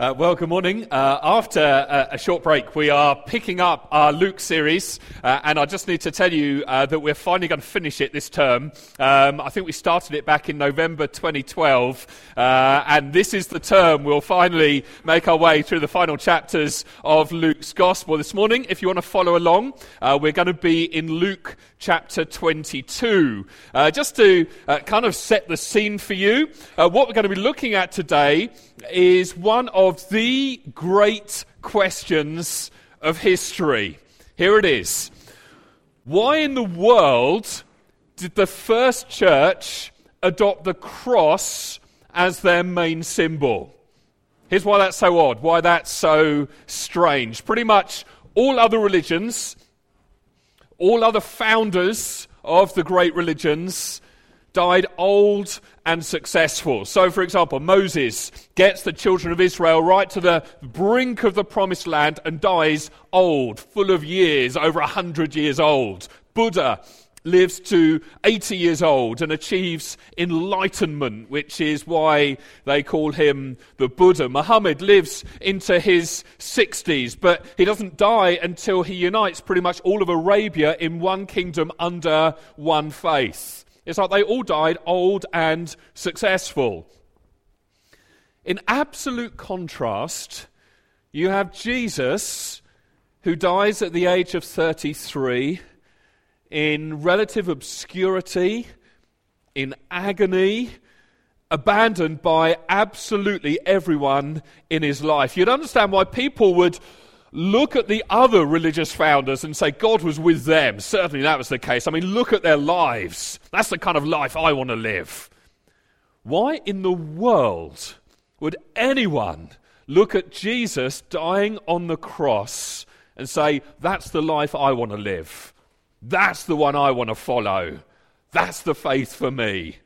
Uh, well, good morning. Uh, after uh, a short break, we are picking up our Luke series, uh, and I just need to tell you uh, that we're finally going to finish it this term. Um, I think we started it back in November 2012, uh, and this is the term we'll finally make our way through the final chapters of Luke's Gospel. This morning, if you want to follow along, we're going to be in Luke chapter 22. just to kind of set the scene for you, what we're going to be looking at today is one of the great questions of history. Here it is. Why in the world did the first church adopt the cross as their main symbol? Here's why that's so odd, why that's so strange. Pretty much all other religions, all other founders of the great religions died old and successful. So, for example, Moses gets the children of Israel right to the brink of the promised land and dies old, full of years, over a hundred years old. Buddha lives to 80 years old and achieves enlightenment, which is why they call him the Buddha. Muhammad lives into his 60s, but he doesn't die until he unites pretty much all of Arabia in one kingdom under one faith. It's like they all died old and successful. In absolute contrast, you have Jesus, who dies at the age of 33 in relative obscurity, in agony, abandoned by absolutely everyone in his life. You'd understand why people would look at the other religious founders and say God was with them. Certainly that was the case. I mean, look at their lives. That's the kind of life I want to live. Why in the world would anyone look at Jesus dying on the cross and say, That's the life I want to live? That's the one I want to follow. That's the faith for me.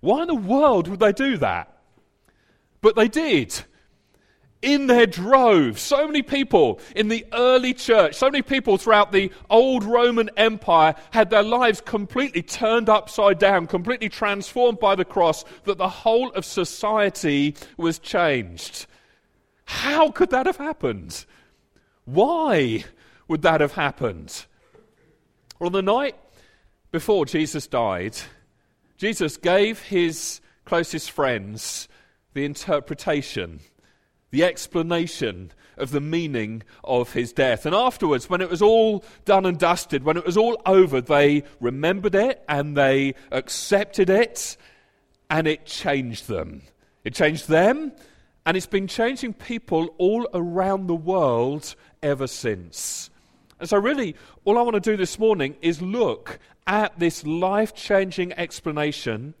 Why in the world would they do that? But they did in their droves. So many people in the early church, so many people throughout the old Roman Empire had their lives completely turned upside down, completely transformed by the cross, that the whole of society was changed. How could that have happened? Why would that have happened? Well, on the night before Jesus died, Jesus gave his closest friends the interpretation the explanation of the meaning of his death. And afterwards, when it was all done and dusted, when it was all over, they remembered it and they accepted it, and it changed them. It changed them, and it's been changing people all around the world ever since. And so, really, all I want to do this morning is look at this life changing explanation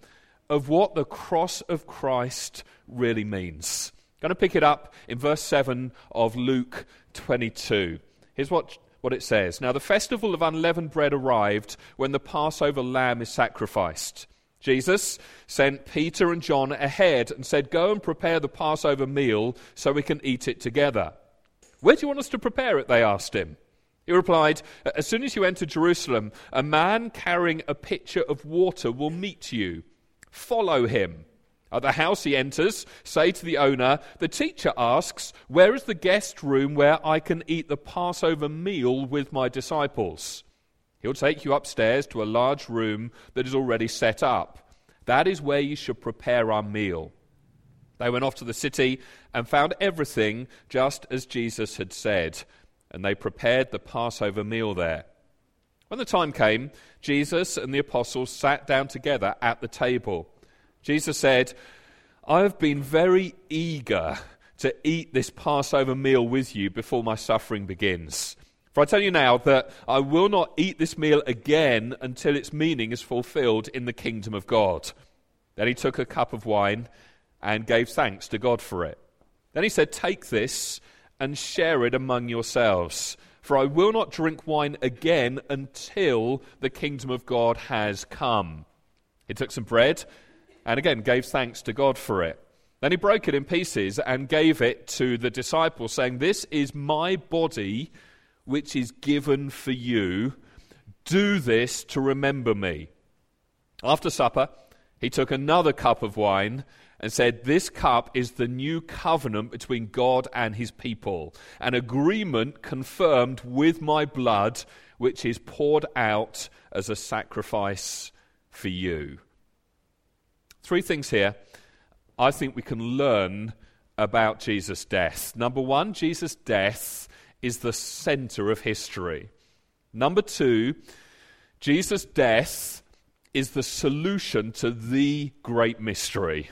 of what the cross of Christ really means. Going to pick it up in verse 7 of Luke 22. Here's what, what it says Now the festival of unleavened bread arrived when the Passover lamb is sacrificed. Jesus sent Peter and John ahead and said, Go and prepare the Passover meal so we can eat it together. Where do you want us to prepare it? They asked him. He replied, As soon as you enter Jerusalem, a man carrying a pitcher of water will meet you. Follow him. At the house he enters, say to the owner, The teacher asks, Where is the guest room where I can eat the Passover meal with my disciples? He'll take you upstairs to a large room that is already set up. That is where you should prepare our meal. They went off to the city and found everything just as Jesus had said, and they prepared the Passover meal there. When the time came, Jesus and the apostles sat down together at the table. Jesus said, I have been very eager to eat this Passover meal with you before my suffering begins. For I tell you now that I will not eat this meal again until its meaning is fulfilled in the kingdom of God. Then he took a cup of wine and gave thanks to God for it. Then he said, Take this and share it among yourselves. For I will not drink wine again until the kingdom of God has come. He took some bread and again gave thanks to God for it. Then he broke it in pieces and gave it to the disciples, saying, This is my body, which is given for you. Do this to remember me. After supper, he took another cup of wine and said, This cup is the new covenant between God and his people, an agreement confirmed with my blood, which is poured out as a sacrifice for you. Three things here I think we can learn about Jesus' death. Number one, Jesus' death is the center of history. Number two, Jesus' death is the solution to the great mystery.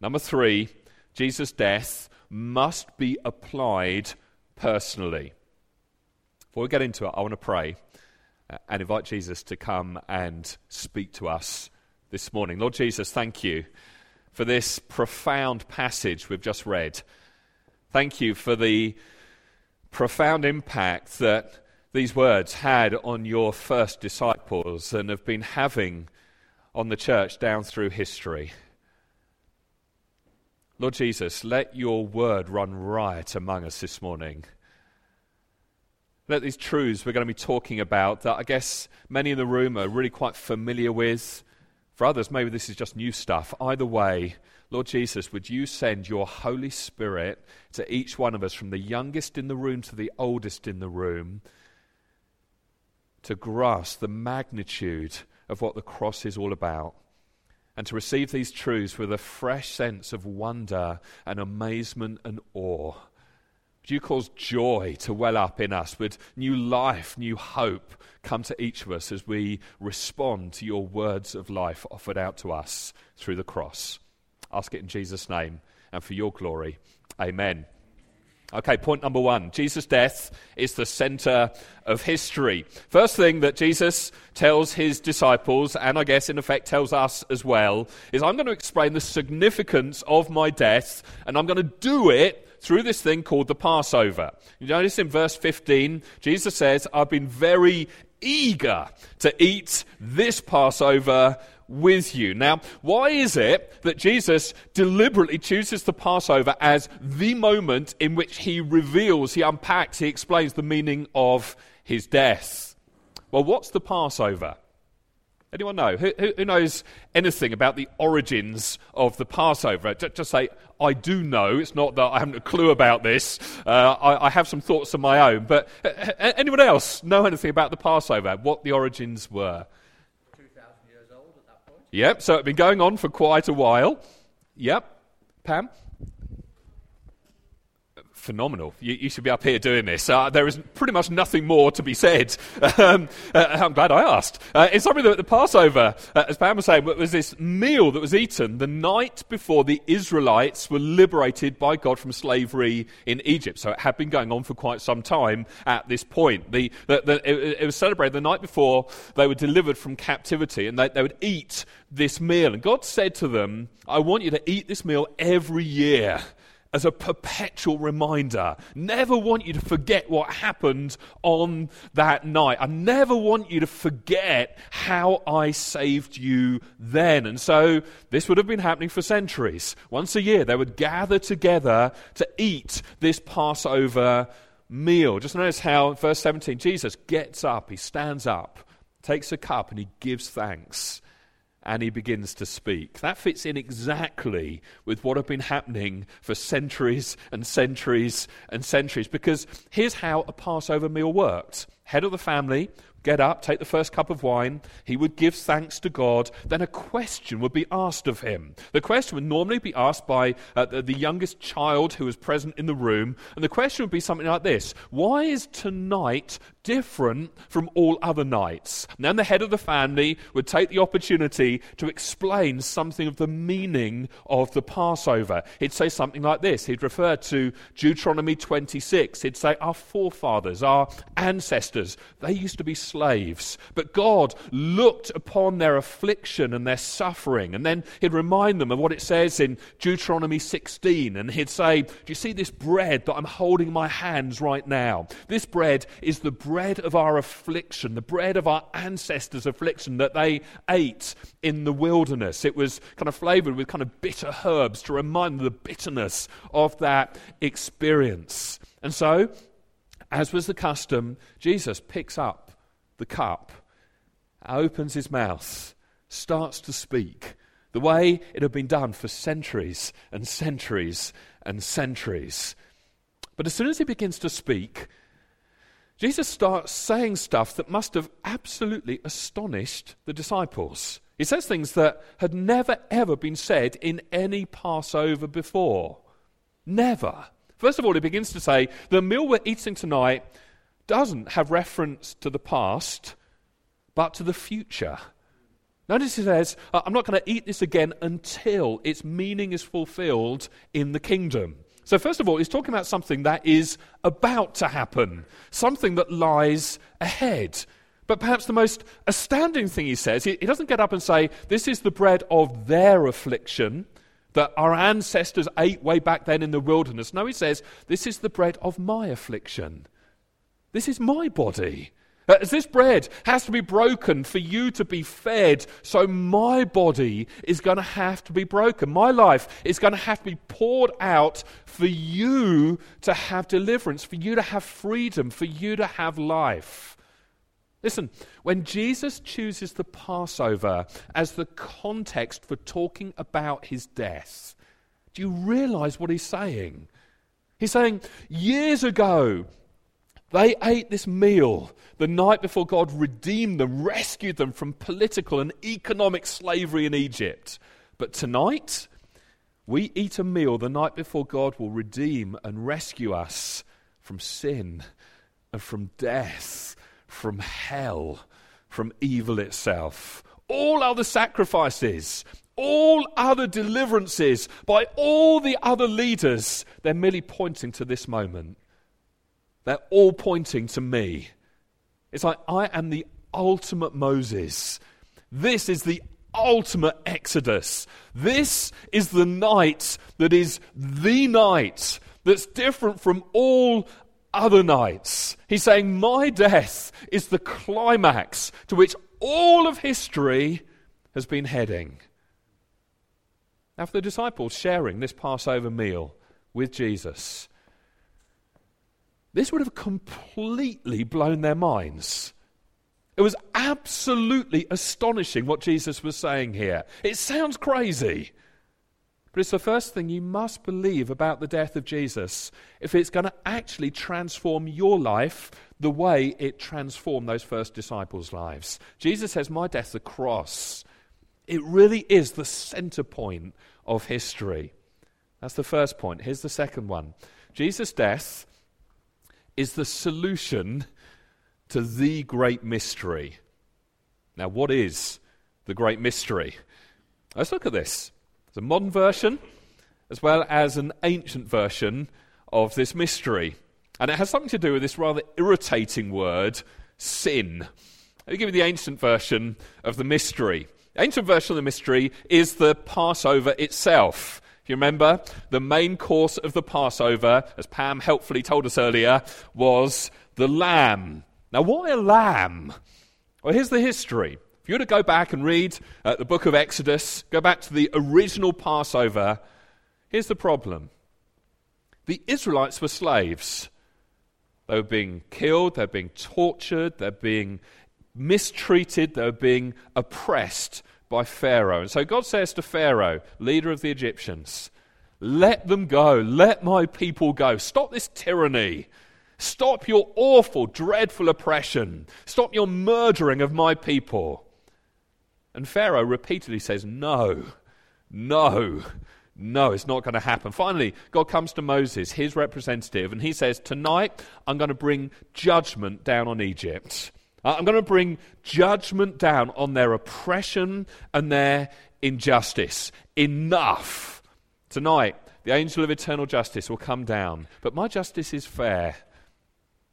Number three, Jesus' death must be applied personally. Before we get into it, I want to pray uh, and invite Jesus to come and speak to us this morning. Lord Jesus, thank you for this profound passage we've just read. Thank you for the profound impact that these words had on your first disciples and have been having on the church down through history. Lord Jesus, let your word run riot among us this morning. Let these truths we're going to be talking about, that I guess many in the room are really quite familiar with. For others, maybe this is just new stuff. Either way, Lord Jesus, would you send your Holy Spirit to each one of us, from the youngest in the room to the oldest in the room, to grasp the magnitude of what the cross is all about? and to receive these truths with a fresh sense of wonder and amazement and awe. Would you cause joy to well up in us? Would new life, new hope come to each of us as we respond to your words of life offered out to us through the cross? Ask it in Jesus' name and for your glory. Amen. Okay, point number one Jesus' death is the center of history. First thing that Jesus tells his disciples, and I guess in effect tells us as well, is I'm going to explain the significance of my death, and I'm going to do it through this thing called the Passover. You notice in verse 15, Jesus says, I've been very eager to eat this Passover with you. Now, why is it that Jesus deliberately chooses the Passover as the moment in which he reveals, he unpacks, he explains the meaning of his death? Well, what's the Passover? Anyone know? Who, who, knows anything about the origins of the Passover? Just, just, say, I do know. It's not that I haven't a clue about this. Uh, I, I, have some thoughts of my own. But uh, anyone else know anything about the Passover? What the origins were? Two thousand years old. Yep, so it's been going on for quite a while. Yep. Pam? Phenomenal. You, you, should be up here doing this. Uh, there is pretty much nothing more to be said. Um, uh, I'm glad I asked. Uh, it's something that the Passover, uh, as Pam was saying, was this meal that was eaten the night before the Israelites were liberated by God from slavery in Egypt. So it had been going on for quite some time at this point. The, the, the, it, it, was celebrated the night before they were delivered from captivity, and they, they would eat this meal. And God said to them, I want you to eat this meal every year as a perpetual reminder. Never want you to forget what happened on that night. I never want you to forget how I saved you then. And so this would have been happening for centuries. Once a year, they would gather together to eat this Passover meal. Just notice how, verse 17, Jesus gets up, he stands up, takes a cup, and he gives thanks and he begins to speak. That fits in exactly with what had been happening for centuries and centuries and centuries. Because here's how a Passover meal worked head of the family get up, take the first cup of wine. He would give thanks to God. Then a question would be asked of him. The question would normally be asked by uh, the, the youngest child who was present in the room. And the question would be something like this Why is tonight different from all other nights? And then the head of the family would take the opportunity to explain something of the meaning of the Passover. He'd say something like this. He'd refer to Deuteronomy 26. He'd say, Our forefathers, our ancestors, they used to be slaves. But God looked upon their affliction and their suffering, and then He'd remind them of what it says in Deuteronomy 16, and He'd say, Do you see this bread that I'm holding in my hands right now? This bread is the bread of our affliction, the bread of our ancestors' affliction that they ate in the wilderness. It was kind of flavored with kind of bitter herbs to remind them the bitterness of that experience. And so, as was the custom, Jesus picks up the cup, opens his mouth, starts to speak, the way it had been done for centuries and centuries and centuries. But as soon as he begins to speak, Jesus starts saying stuff that must have absolutely astonished the disciples. He says things that had never, ever been said in any Passover before. Never. First of all, he begins to say the meal we're eating tonight doesn't have reference to the past, but to the future. Notice he says, uh, I'm not going to eat this again until its meaning is fulfilled in the kingdom. So, first of all, he's talking about something that is about to happen, something that lies ahead. But perhaps the most astounding thing he says, he, he doesn't get up and say, This is the bread of their affliction that our ancestors ate way back then in the wilderness. No, he says, This is the bread of my affliction. This is my body. As this bread has to be broken for you to be fed, so my body is going to have to be broken. My life is going to have to be poured out for you to have deliverance, for you to have freedom, for you to have life. Listen, when Jesus chooses the Passover as the context for talking about his death, do you realize what he's saying? He's saying, years ago, they ate this meal the night before God redeemed them, rescued them from political and economic slavery in Egypt. But tonight, we eat a meal the night before God will redeem and rescue us from sin and from death, from hell, from evil itself. All other sacrifices, all other deliverances by all the other leaders, they're merely pointing to this moment. They're all pointing to me. It's like I am the ultimate Moses. This is the ultimate Exodus. This is the night that is the night that's different from all other nights. He's saying, My death is the climax to which all of history has been heading. Now, for the disciples sharing this Passover meal with Jesus, this would have completely blown their minds. It was absolutely astonishing what Jesus was saying here. It sounds crazy, but it's the first thing you must believe about the death of Jesus if it's going to actually transform your life the way it transformed those first disciples' lives. Jesus says, My death, the cross, it really is the center point of history. That's the first point. Here's the second one Jesus' death is the solution to the great mystery. Now, what is the great mystery? Let's look at this. It's a modern version as well as an ancient version of this mystery. And it has something to do with this rather irritating word, sin. Let me give you the ancient version of the mystery. The ancient version of the mystery is the Passover itself you remember, the main course of the Passover, as Pam helpfully told us earlier, was the lamb. Now, why a lamb? Well, here's the history. If you were to go back and read uh, the book of Exodus, go back to the original Passover, here's the problem. The Israelites were slaves. They were being killed, they were being tortured, they're being mistreated, they were being oppressed by Pharaoh. And so God says to Pharaoh, leader of the Egyptians, let them go. Let my people go. Stop this tyranny. Stop your awful, dreadful oppression. Stop your murdering of my people. And Pharaoh repeatedly says, No, no, no, it's not going to happen. Finally, God comes to Moses, his representative, and he says, Tonight I'm going to bring judgment down on Egypt. Uh, I'm going to bring judgment down on their oppression and their injustice. Enough. Tonight, the angel of eternal justice will come down, but my justice is fair.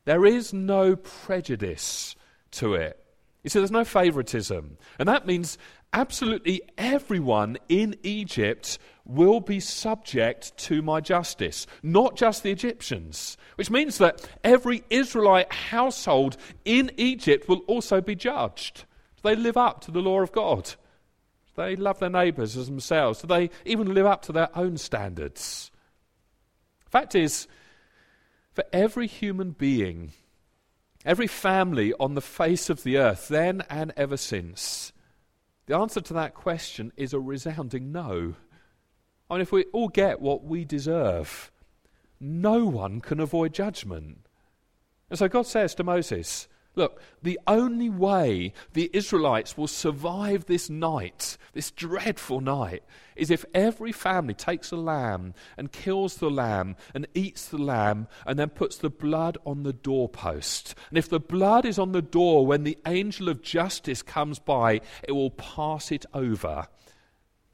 There is no prejudice to it. You see, there's no favoritism. And that means absolutely everyone in Egypt will be subject to my justice, not just the Egyptians. Which means that every Israelite household in Egypt will also be judged. Do they live up to the law of God? Do they love their neighbours as themselves? Do they even live up to their own standards? Fact is, for every human being, every family on the face of the earth, then and ever since, The answer to that question is a resounding no. I mean, if we all get what we deserve, no one can avoid judgment. And so God says to Moses, Look, the only way the Israelites will survive this night, this dreadful night, is if every family takes a lamb and kills the lamb and eats the lamb and then puts the blood on the doorpost. And if the blood is on the door when the angel of justice comes by, it will pass it over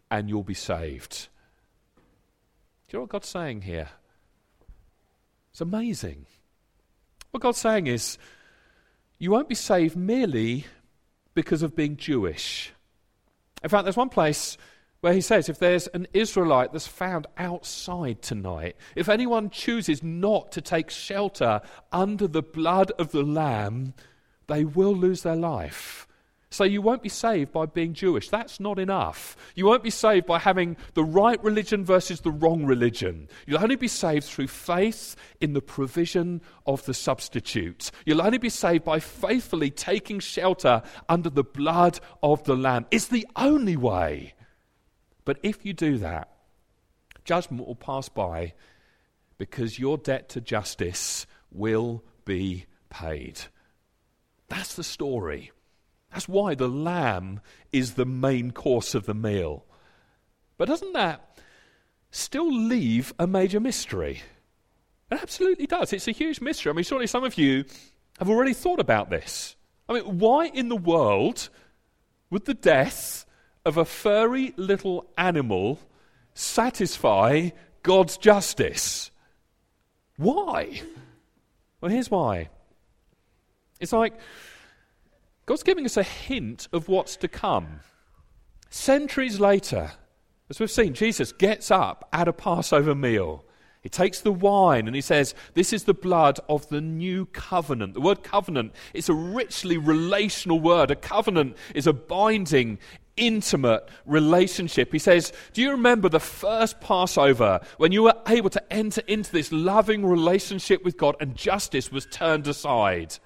and you'll be saved. You know what God's saying here? It's amazing. What God's saying is, you won't be saved merely because of being Jewish. In fact, there's one place where he says if there's an Israelite that's found outside tonight, if anyone chooses not to take shelter under the blood of the Lamb, they will lose their life. So you won't be saved by being Jewish. That's not enough. You won't be saved by having the right religion versus the wrong religion. You'll only be saved through faith in the provision of the substitute. You'll only be saved by faithfully taking shelter under the blood of the Lamb. It's the only way. But if you do that, judgment will pass by because your debt to justice will be paid. That's the story. That's why the lamb is the main course of the meal. But doesn't that still leave a major mystery? It absolutely does. It's a huge mystery. I mean, surely some of you have already thought about this. I mean, why in the world would the death of a furry little animal satisfy God's justice? Why? Well, here's why. It's like God's giving us a hint of what's to come. Centuries later, as we've seen, Jesus gets up at a Passover meal. He takes the wine and he says, This is the blood of the new covenant. The word covenant is a richly relational word. A covenant is a binding, intimate relationship. He says, Do you remember the first Passover when you were able to enter into this loving relationship with God and justice was turned aside?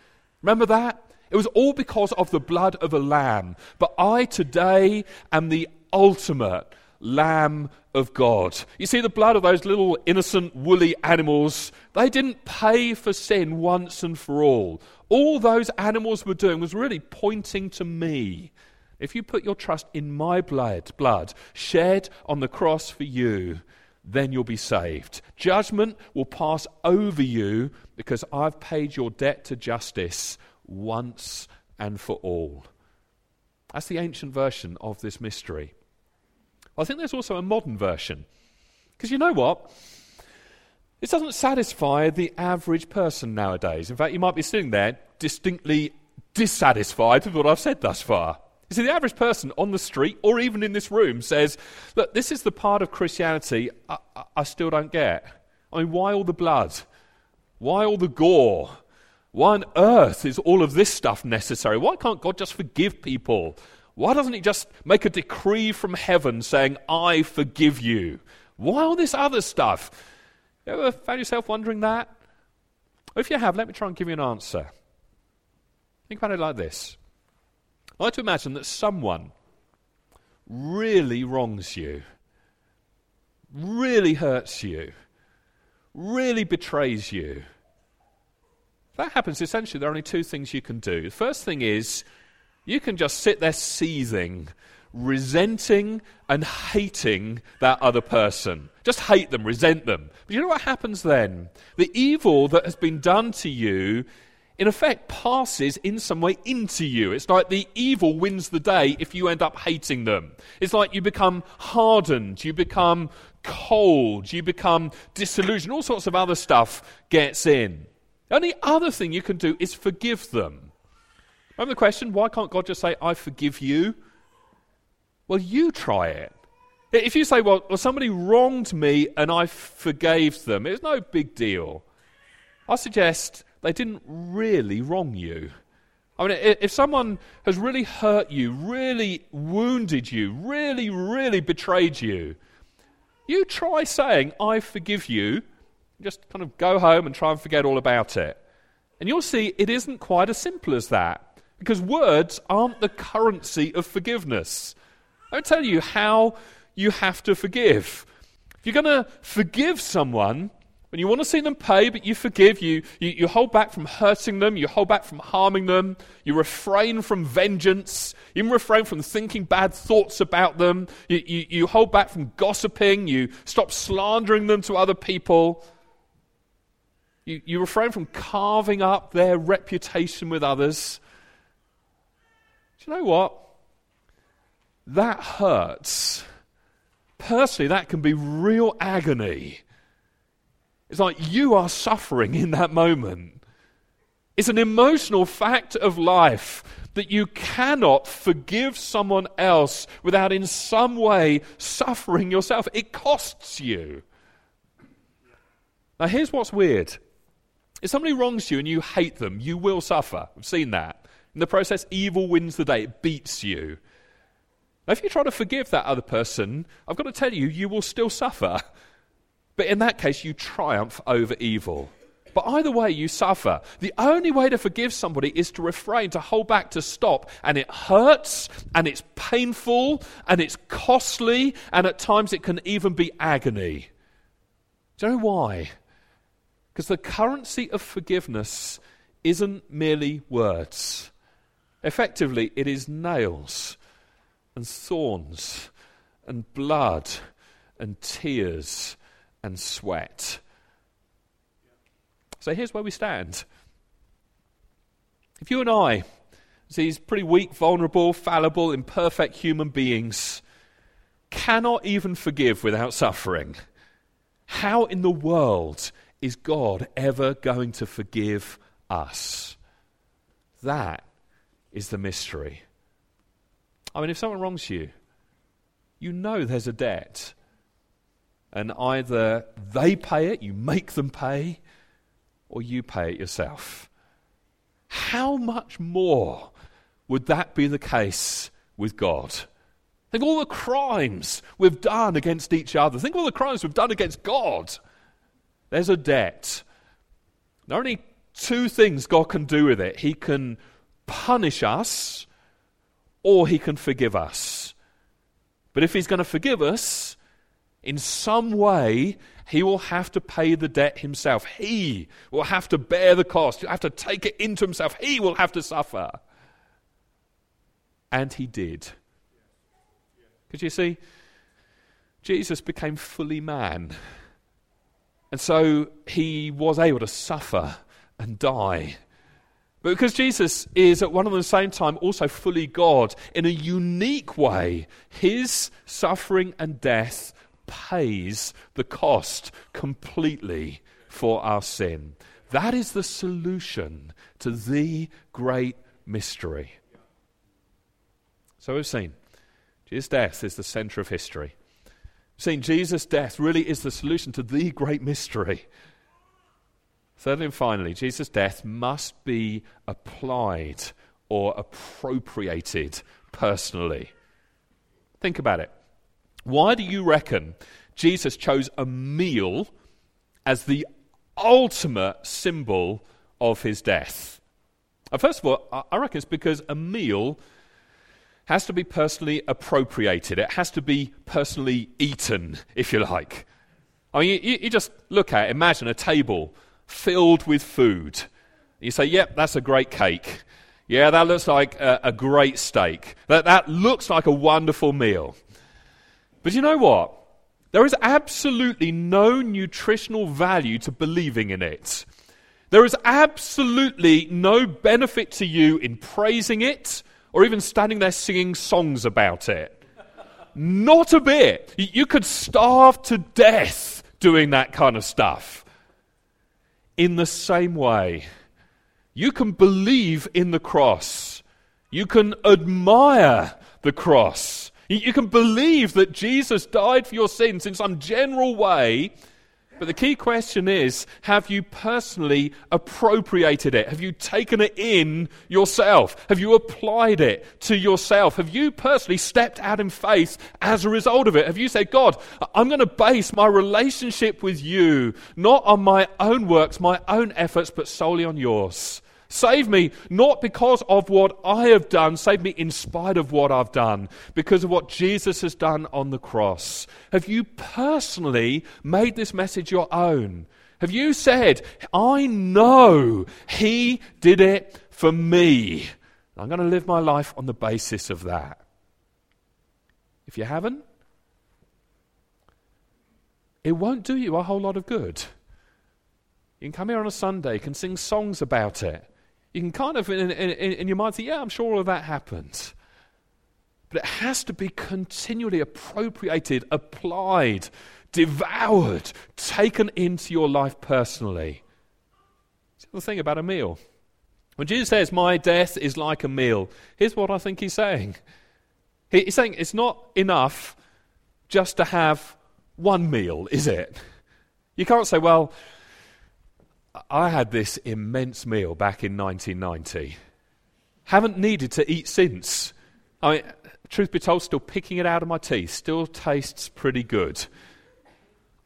Remember that? It was all because of the blood of a lamb. But I today am the ultimate Lamb of God. You see, the blood of those little innocent woolly animals, they didn't pay for sin once and for all. All those animals were doing was really pointing to me. If you put your trust in my blood, blood shed on the cross for you, then you'll be saved. Judgment will pass over you because I've paid your debt to justice once and for all. That's the ancient version of this mystery. I think there's also a modern version. Because you know what? This doesn't satisfy the average person nowadays. In fact, you might be sitting there distinctly dissatisfied with what I've said thus far. You see, the average person on the street or even in this room says, Look, this is the part of Christianity I, I, I still don't get. I mean, why all the blood? Why all the gore? Why on earth is all of this stuff necessary? Why can't God just forgive people? Why doesn't He just make a decree from heaven saying, I forgive you? Why all this other stuff? You ever found yourself wondering that? If you have, let me try and give you an answer. Think about it like this I like to imagine that someone really wrongs you, really hurts you, really betrays you that happens, essentially, there are only two things you can do. The first thing is you can just sit there seething, resenting and hating that other person. Just hate them, resent them. But you know what happens then? The evil that has been done to you, in effect, passes in some way into you. It's like the evil wins the day if you end up hating them. It's like you become hardened, you become cold, you become disillusioned, all sorts of other stuff gets in. The only other thing you can do is forgive them. Remember the question, why can't God just say, I forgive you? Well, you try it. If you say, well, well, somebody wronged me and I forgave them, it's no big deal. I suggest they didn't really wrong you. I mean, if someone has really hurt you, really wounded you, really, really betrayed you, you try saying, I forgive you, just kind of go home and try and forget all about it. And you'll see it isn't quite as simple as that. Because words aren't the currency of forgiveness. I'll tell you how you have to forgive. If you're going to forgive someone, when you want to see them pay, but you forgive, you, you, you, hold back from hurting them, you hold back from harming them, you refrain from vengeance, you refrain from thinking bad thoughts about them, you, you, you hold back from gossiping, you stop slandering them to other people, you, you refrain from carving up their reputation with others. Do you know what? That hurts. Personally, that can be real agony. It's like you are suffering in that moment. It's an emotional fact of life that you cannot forgive someone else without in some way suffering yourself. It costs you. Now, here's what's weird. If somebody wrongs you and you hate them, you will suffer. We've seen that. In the process, evil wins the day, it beats you. Now, if you try to forgive that other person, I've got to tell you, you will still suffer. But in that case, you triumph over evil. But either way, you suffer. The only way to forgive somebody is to refrain, to hold back, to stop. And it hurts, and it's painful, and it's costly, and at times it can even be agony. Do you know why? Because the currency of forgiveness isn't merely words. Effectively, it is nails and thorns and blood and tears and sweat. So here's where we stand. If you and I, these pretty weak, vulnerable, fallible, imperfect human beings, cannot even forgive without suffering, how in the world is God ever going to forgive us? That is the mystery. I mean, if someone wrongs you, you know there's a debt and either they pay it, you make them pay, or you pay it yourself. How much more would that be the case with God? Think all the crimes we've done against each other. Think all the crimes we've done against God. There's a debt. There are only two things God can do with it He can punish us, or He can forgive us. But if He's going to forgive us, in some way, he will have to pay the debt himself. He will have to bear the cost. He'll have to take it into himself. He will have to suffer. And he did. Because you see, Jesus became fully man. And so he was able to suffer and die. But because Jesus is at one and the same time also fully God, in a unique way, his suffering and death pays the cost completely for our sin. That is the solution to the great mystery. So we've seen Jesus' death is the center of history. Seen Jesus' death really is the solution to the great mystery. Thirdly and finally, Jesus' death must be applied or appropriated personally. Think about it. Why do you reckon Jesus chose a meal as the ultimate symbol of his death? Uh, first of all, I reckon it's because a meal has to be personally appropriated. It has to be personally eaten, if you like. I mean, you, you just look at it, imagine a table filled with food. You say, yep, that's a great cake. Yeah, that looks like a, a great steak. That, that looks like a wonderful meal. But you know what? There is absolutely no nutritional value to believing in it. There is absolutely no benefit to you in praising it or even standing there singing songs about it. Not a bit. You could starve to death doing that kind of stuff. In the same way, you can believe in the cross, you can admire the cross. You can believe that Jesus died for your sins in some general way, but the key question is have you personally appropriated it? Have you taken it in yourself? Have you applied it to yourself? Have you personally stepped out in faith as a result of it? Have you said, God, I'm going to base my relationship with you not on my own works, my own efforts, but solely on yours? Save me not because of what I have done, save me in spite of what I've done, because of what Jesus has done on the cross. Have you personally made this message your own? Have you said, I know He did it for me? I'm going to live my life on the basis of that. If you haven't, it won't do you a whole lot of good. You can come here on a Sunday, you can sing songs about it. You can kind of, in, in, in your mind, say, yeah, I'm sure all of that happened. But it has to be continually appropriated, applied, devoured, taken into your life personally. It's the thing about a meal. When Jesus says, My death is like a meal, here's what I think he's saying. He's saying it's not enough just to have one meal, is it? You can't say, Well, I had this immense meal back in 1990. Haven't needed to eat since. I mean, truth be told, still picking it out of my teeth. Still tastes pretty good.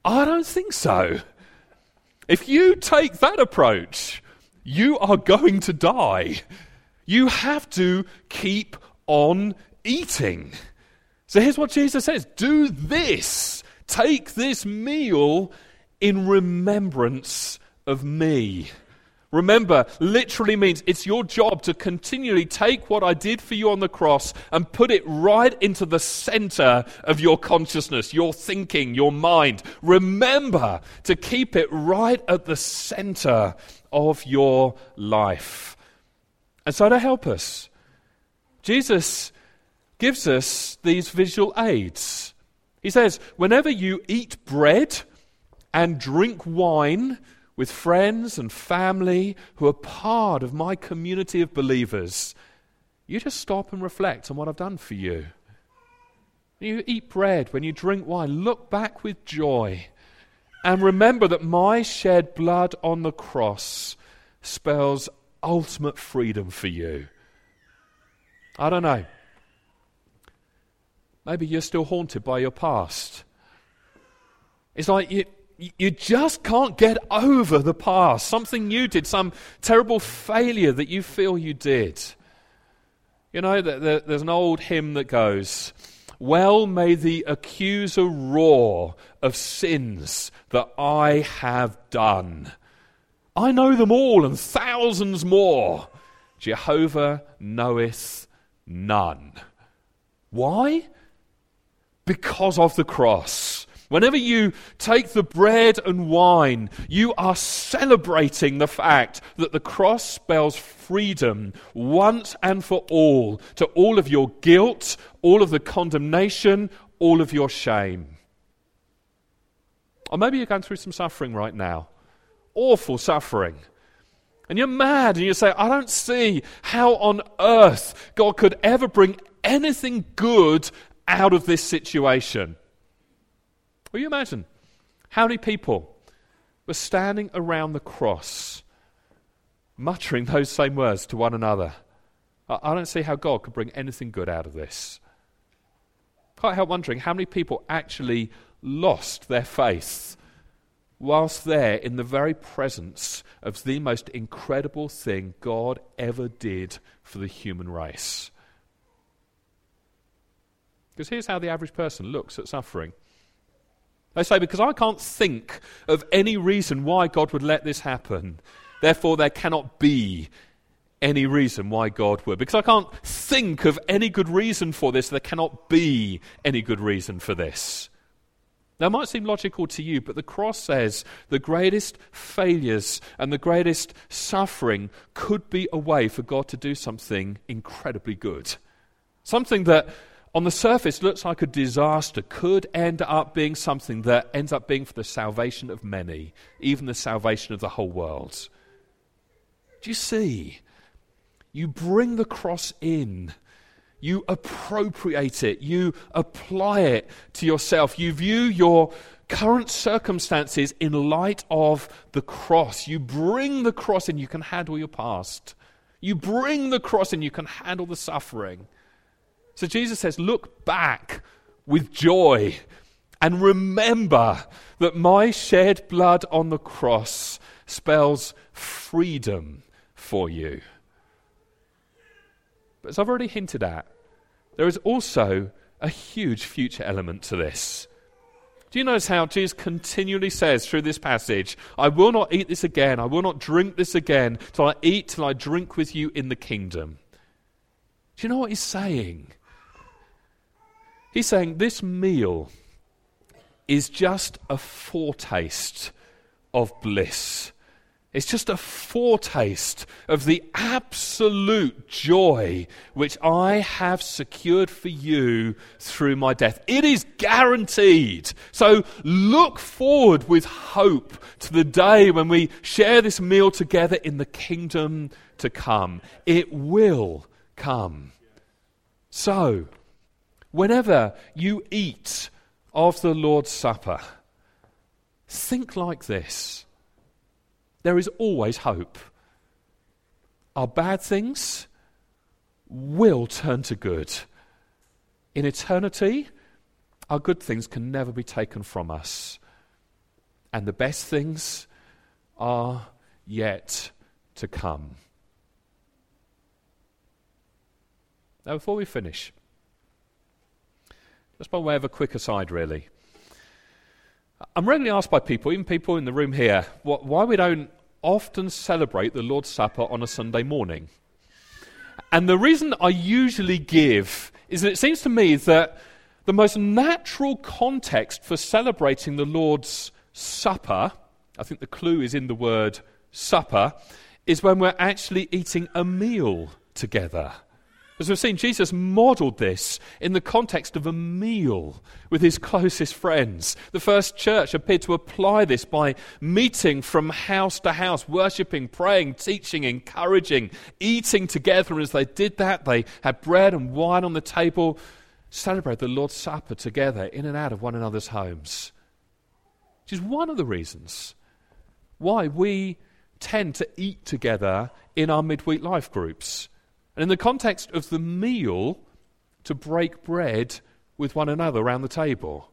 I don't think so. If you take that approach, you are going to die. You have to keep on eating. So here's what Jesus says do this. Take this meal in remembrance of me. Remember, literally means it's your job to continually take what I did for you on the cross and put it right into the center of your consciousness, your thinking, your mind. Remember to keep it right at the center of your life. And so, to help us, Jesus gives us these visual aids. He says, Whenever you eat bread and drink wine, with friends and family who are part of my community of believers, you just stop and reflect on what I've done for you. When you eat bread, when you drink wine, look back with joy and remember that my shed blood on the cross spells ultimate freedom for you. I don't know. Maybe you're still haunted by your past. It's like you, you just can't get over the past, something you did, some terrible failure that you feel you did. You know, there's an old hymn that goes, Well may the accuser roar of sins that I have done. I know them all and thousands more. Jehovah knoweth none. Why? Because of the cross. Whenever you take the bread and wine, you are celebrating the fact that the cross spells freedom once and for all to all of your guilt, all of the condemnation, all of your shame. Or maybe you're going through some suffering right now awful suffering. And you're mad and you say, I don't see how on earth God could ever bring anything good out of this situation. Will you imagine how many people were standing around the cross muttering those same words to one another? I don't see how God could bring anything good out of this. Can't help wondering how many people actually lost their faith whilst there in the very presence of the most incredible thing God ever did for the human race. Because here's how the average person looks at suffering. They say, because I can't think of any reason why God would let this happen. Therefore, there cannot be any reason why God would. Because I can't think of any good reason for this, there cannot be any good reason for this. Now, it might seem logical to you, but the cross says the greatest failures and the greatest suffering could be a way for God to do something incredibly good. Something that on the surface looks like a disaster could end up being something that ends up being for the salvation of many, even the salvation of the whole world. Do you see? You bring the cross in. You appropriate it. You apply it to yourself. You view your current circumstances in light of the cross. You bring the cross in. You can handle your past. You bring the cross in. You can handle the suffering. So Jesus says, Look back with joy and remember that my shed blood on the cross spells freedom for you. But as I've already hinted at, there is also a huge future element to this. Do you notice how Jesus continually says through this passage, I will not eat this again, I will not drink this again, till I eat, till I drink with you in the kingdom? Do you know what he's saying? He's saying this meal is just a foretaste of bliss. It's just a foretaste of the absolute joy which I have secured for you through my death. It is guaranteed. So look forward with hope to the day when we share this meal together in the kingdom to come. It will come. So, whenever you eat of the Lord's Supper, think like this there is always hope. Our bad things will turn to good. In eternity, our good things can never be taken from us. And the best things are yet to come. Now, before we finish, just by way of a quick aside, really. I'm regularly asked by people, even people in the room here, why we don't often celebrate the Lord's Supper on a Sunday morning. And the reason I usually give is that it seems to me that the most natural context for celebrating the Lord's Supper, I think the clue is in the word supper, is when we're actually eating a meal together. As we've seen, Jesus modeled this in the context of a meal with his closest friends. The first church appeared to apply this by meeting from house to house, worshipping, praying, teaching, encouraging, eating together. And as they did that, they had bread and wine on the table, celebrate the Lord's Supper together in and out of one another's homes. Which is one of the reasons why we tend to eat together in our midweek life groups and in the context of the meal, to break bread with one another around the table.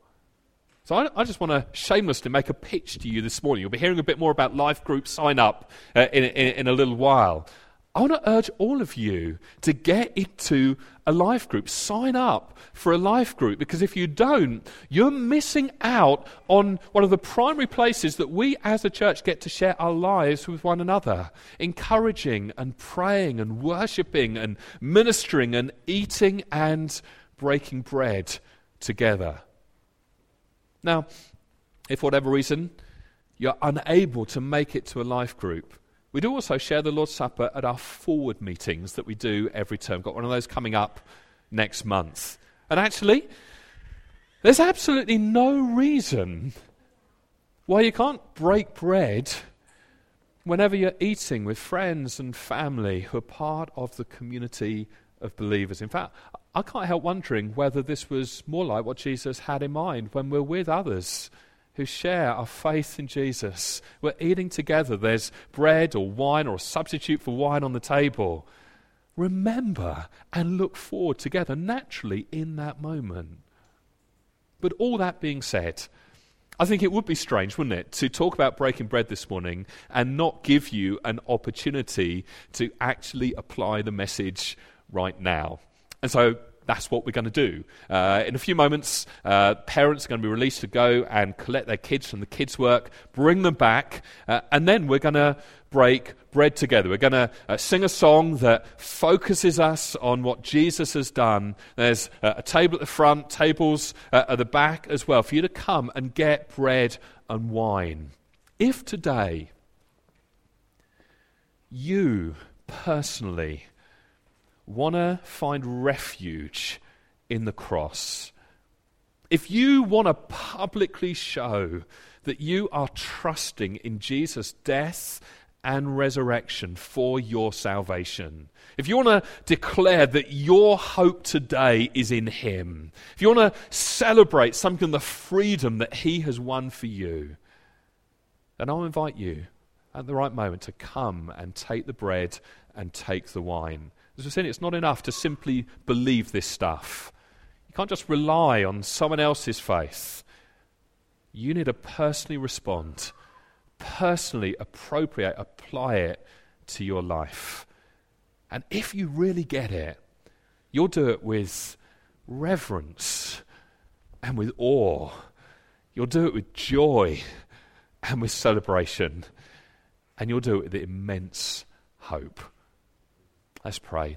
So I, I, just want to shamelessly make a pitch to you this morning. You'll be hearing a bit more about life group sign up uh, in, in, in a little while. I want to urge all of you to get into a life group. Sign up for a life group because if you don't, you're missing out on one of the primary places that we as a church get to share our lives with one another, encouraging and praying and worshipping and ministering and eating and breaking bread together. Now, if for whatever reason you're unable to make it to a life group, we do also share the Lord's Supper at our forward meetings that we do every term. Got one of those coming up next month. And actually, there's absolutely no reason why you can't break bread whenever you're eating with friends and family who are part of the community of believers. In fact, I can't help wondering whether this was more like what Jesus had in mind when we're with others who share our faith in Jesus. We're eating together. There's bread or wine or a substitute for wine on the table. Remember and look forward together naturally in that moment. But all that being said, I think it would be strange, wouldn't it, to talk about breaking bread this morning and not give you an opportunity to actually apply the message right now. And so that's what we're going to do. Uh, in a few moments, uh, parents are going to be released to go and collect their kids from the kids' work, bring them back, uh, and then we're going to break bread together. We're going to uh, sing a song that focuses us on what Jesus has done. There's uh, a table at the front, tables uh, at the back as well, for you to come and get bread and wine. If today you personally want to find refuge in the cross, if you want to publicly show that you are trusting in Jesus' death and resurrection for your salvation, if you want to declare that your hope today is in Him, if you want to celebrate something, the freedom that He has won for you, then I'll invite you at the right moment to come and take the bread and take the wine. As we've seen, it's not enough to simply believe this stuff. You can't just rely on someone else's faith. You need to personally respond, personally appropriate, apply it to your life. And if you really get it, you'll do it with reverence and with awe. You'll do it with joy and with celebration. And you'll do it with immense hope. Let's pray.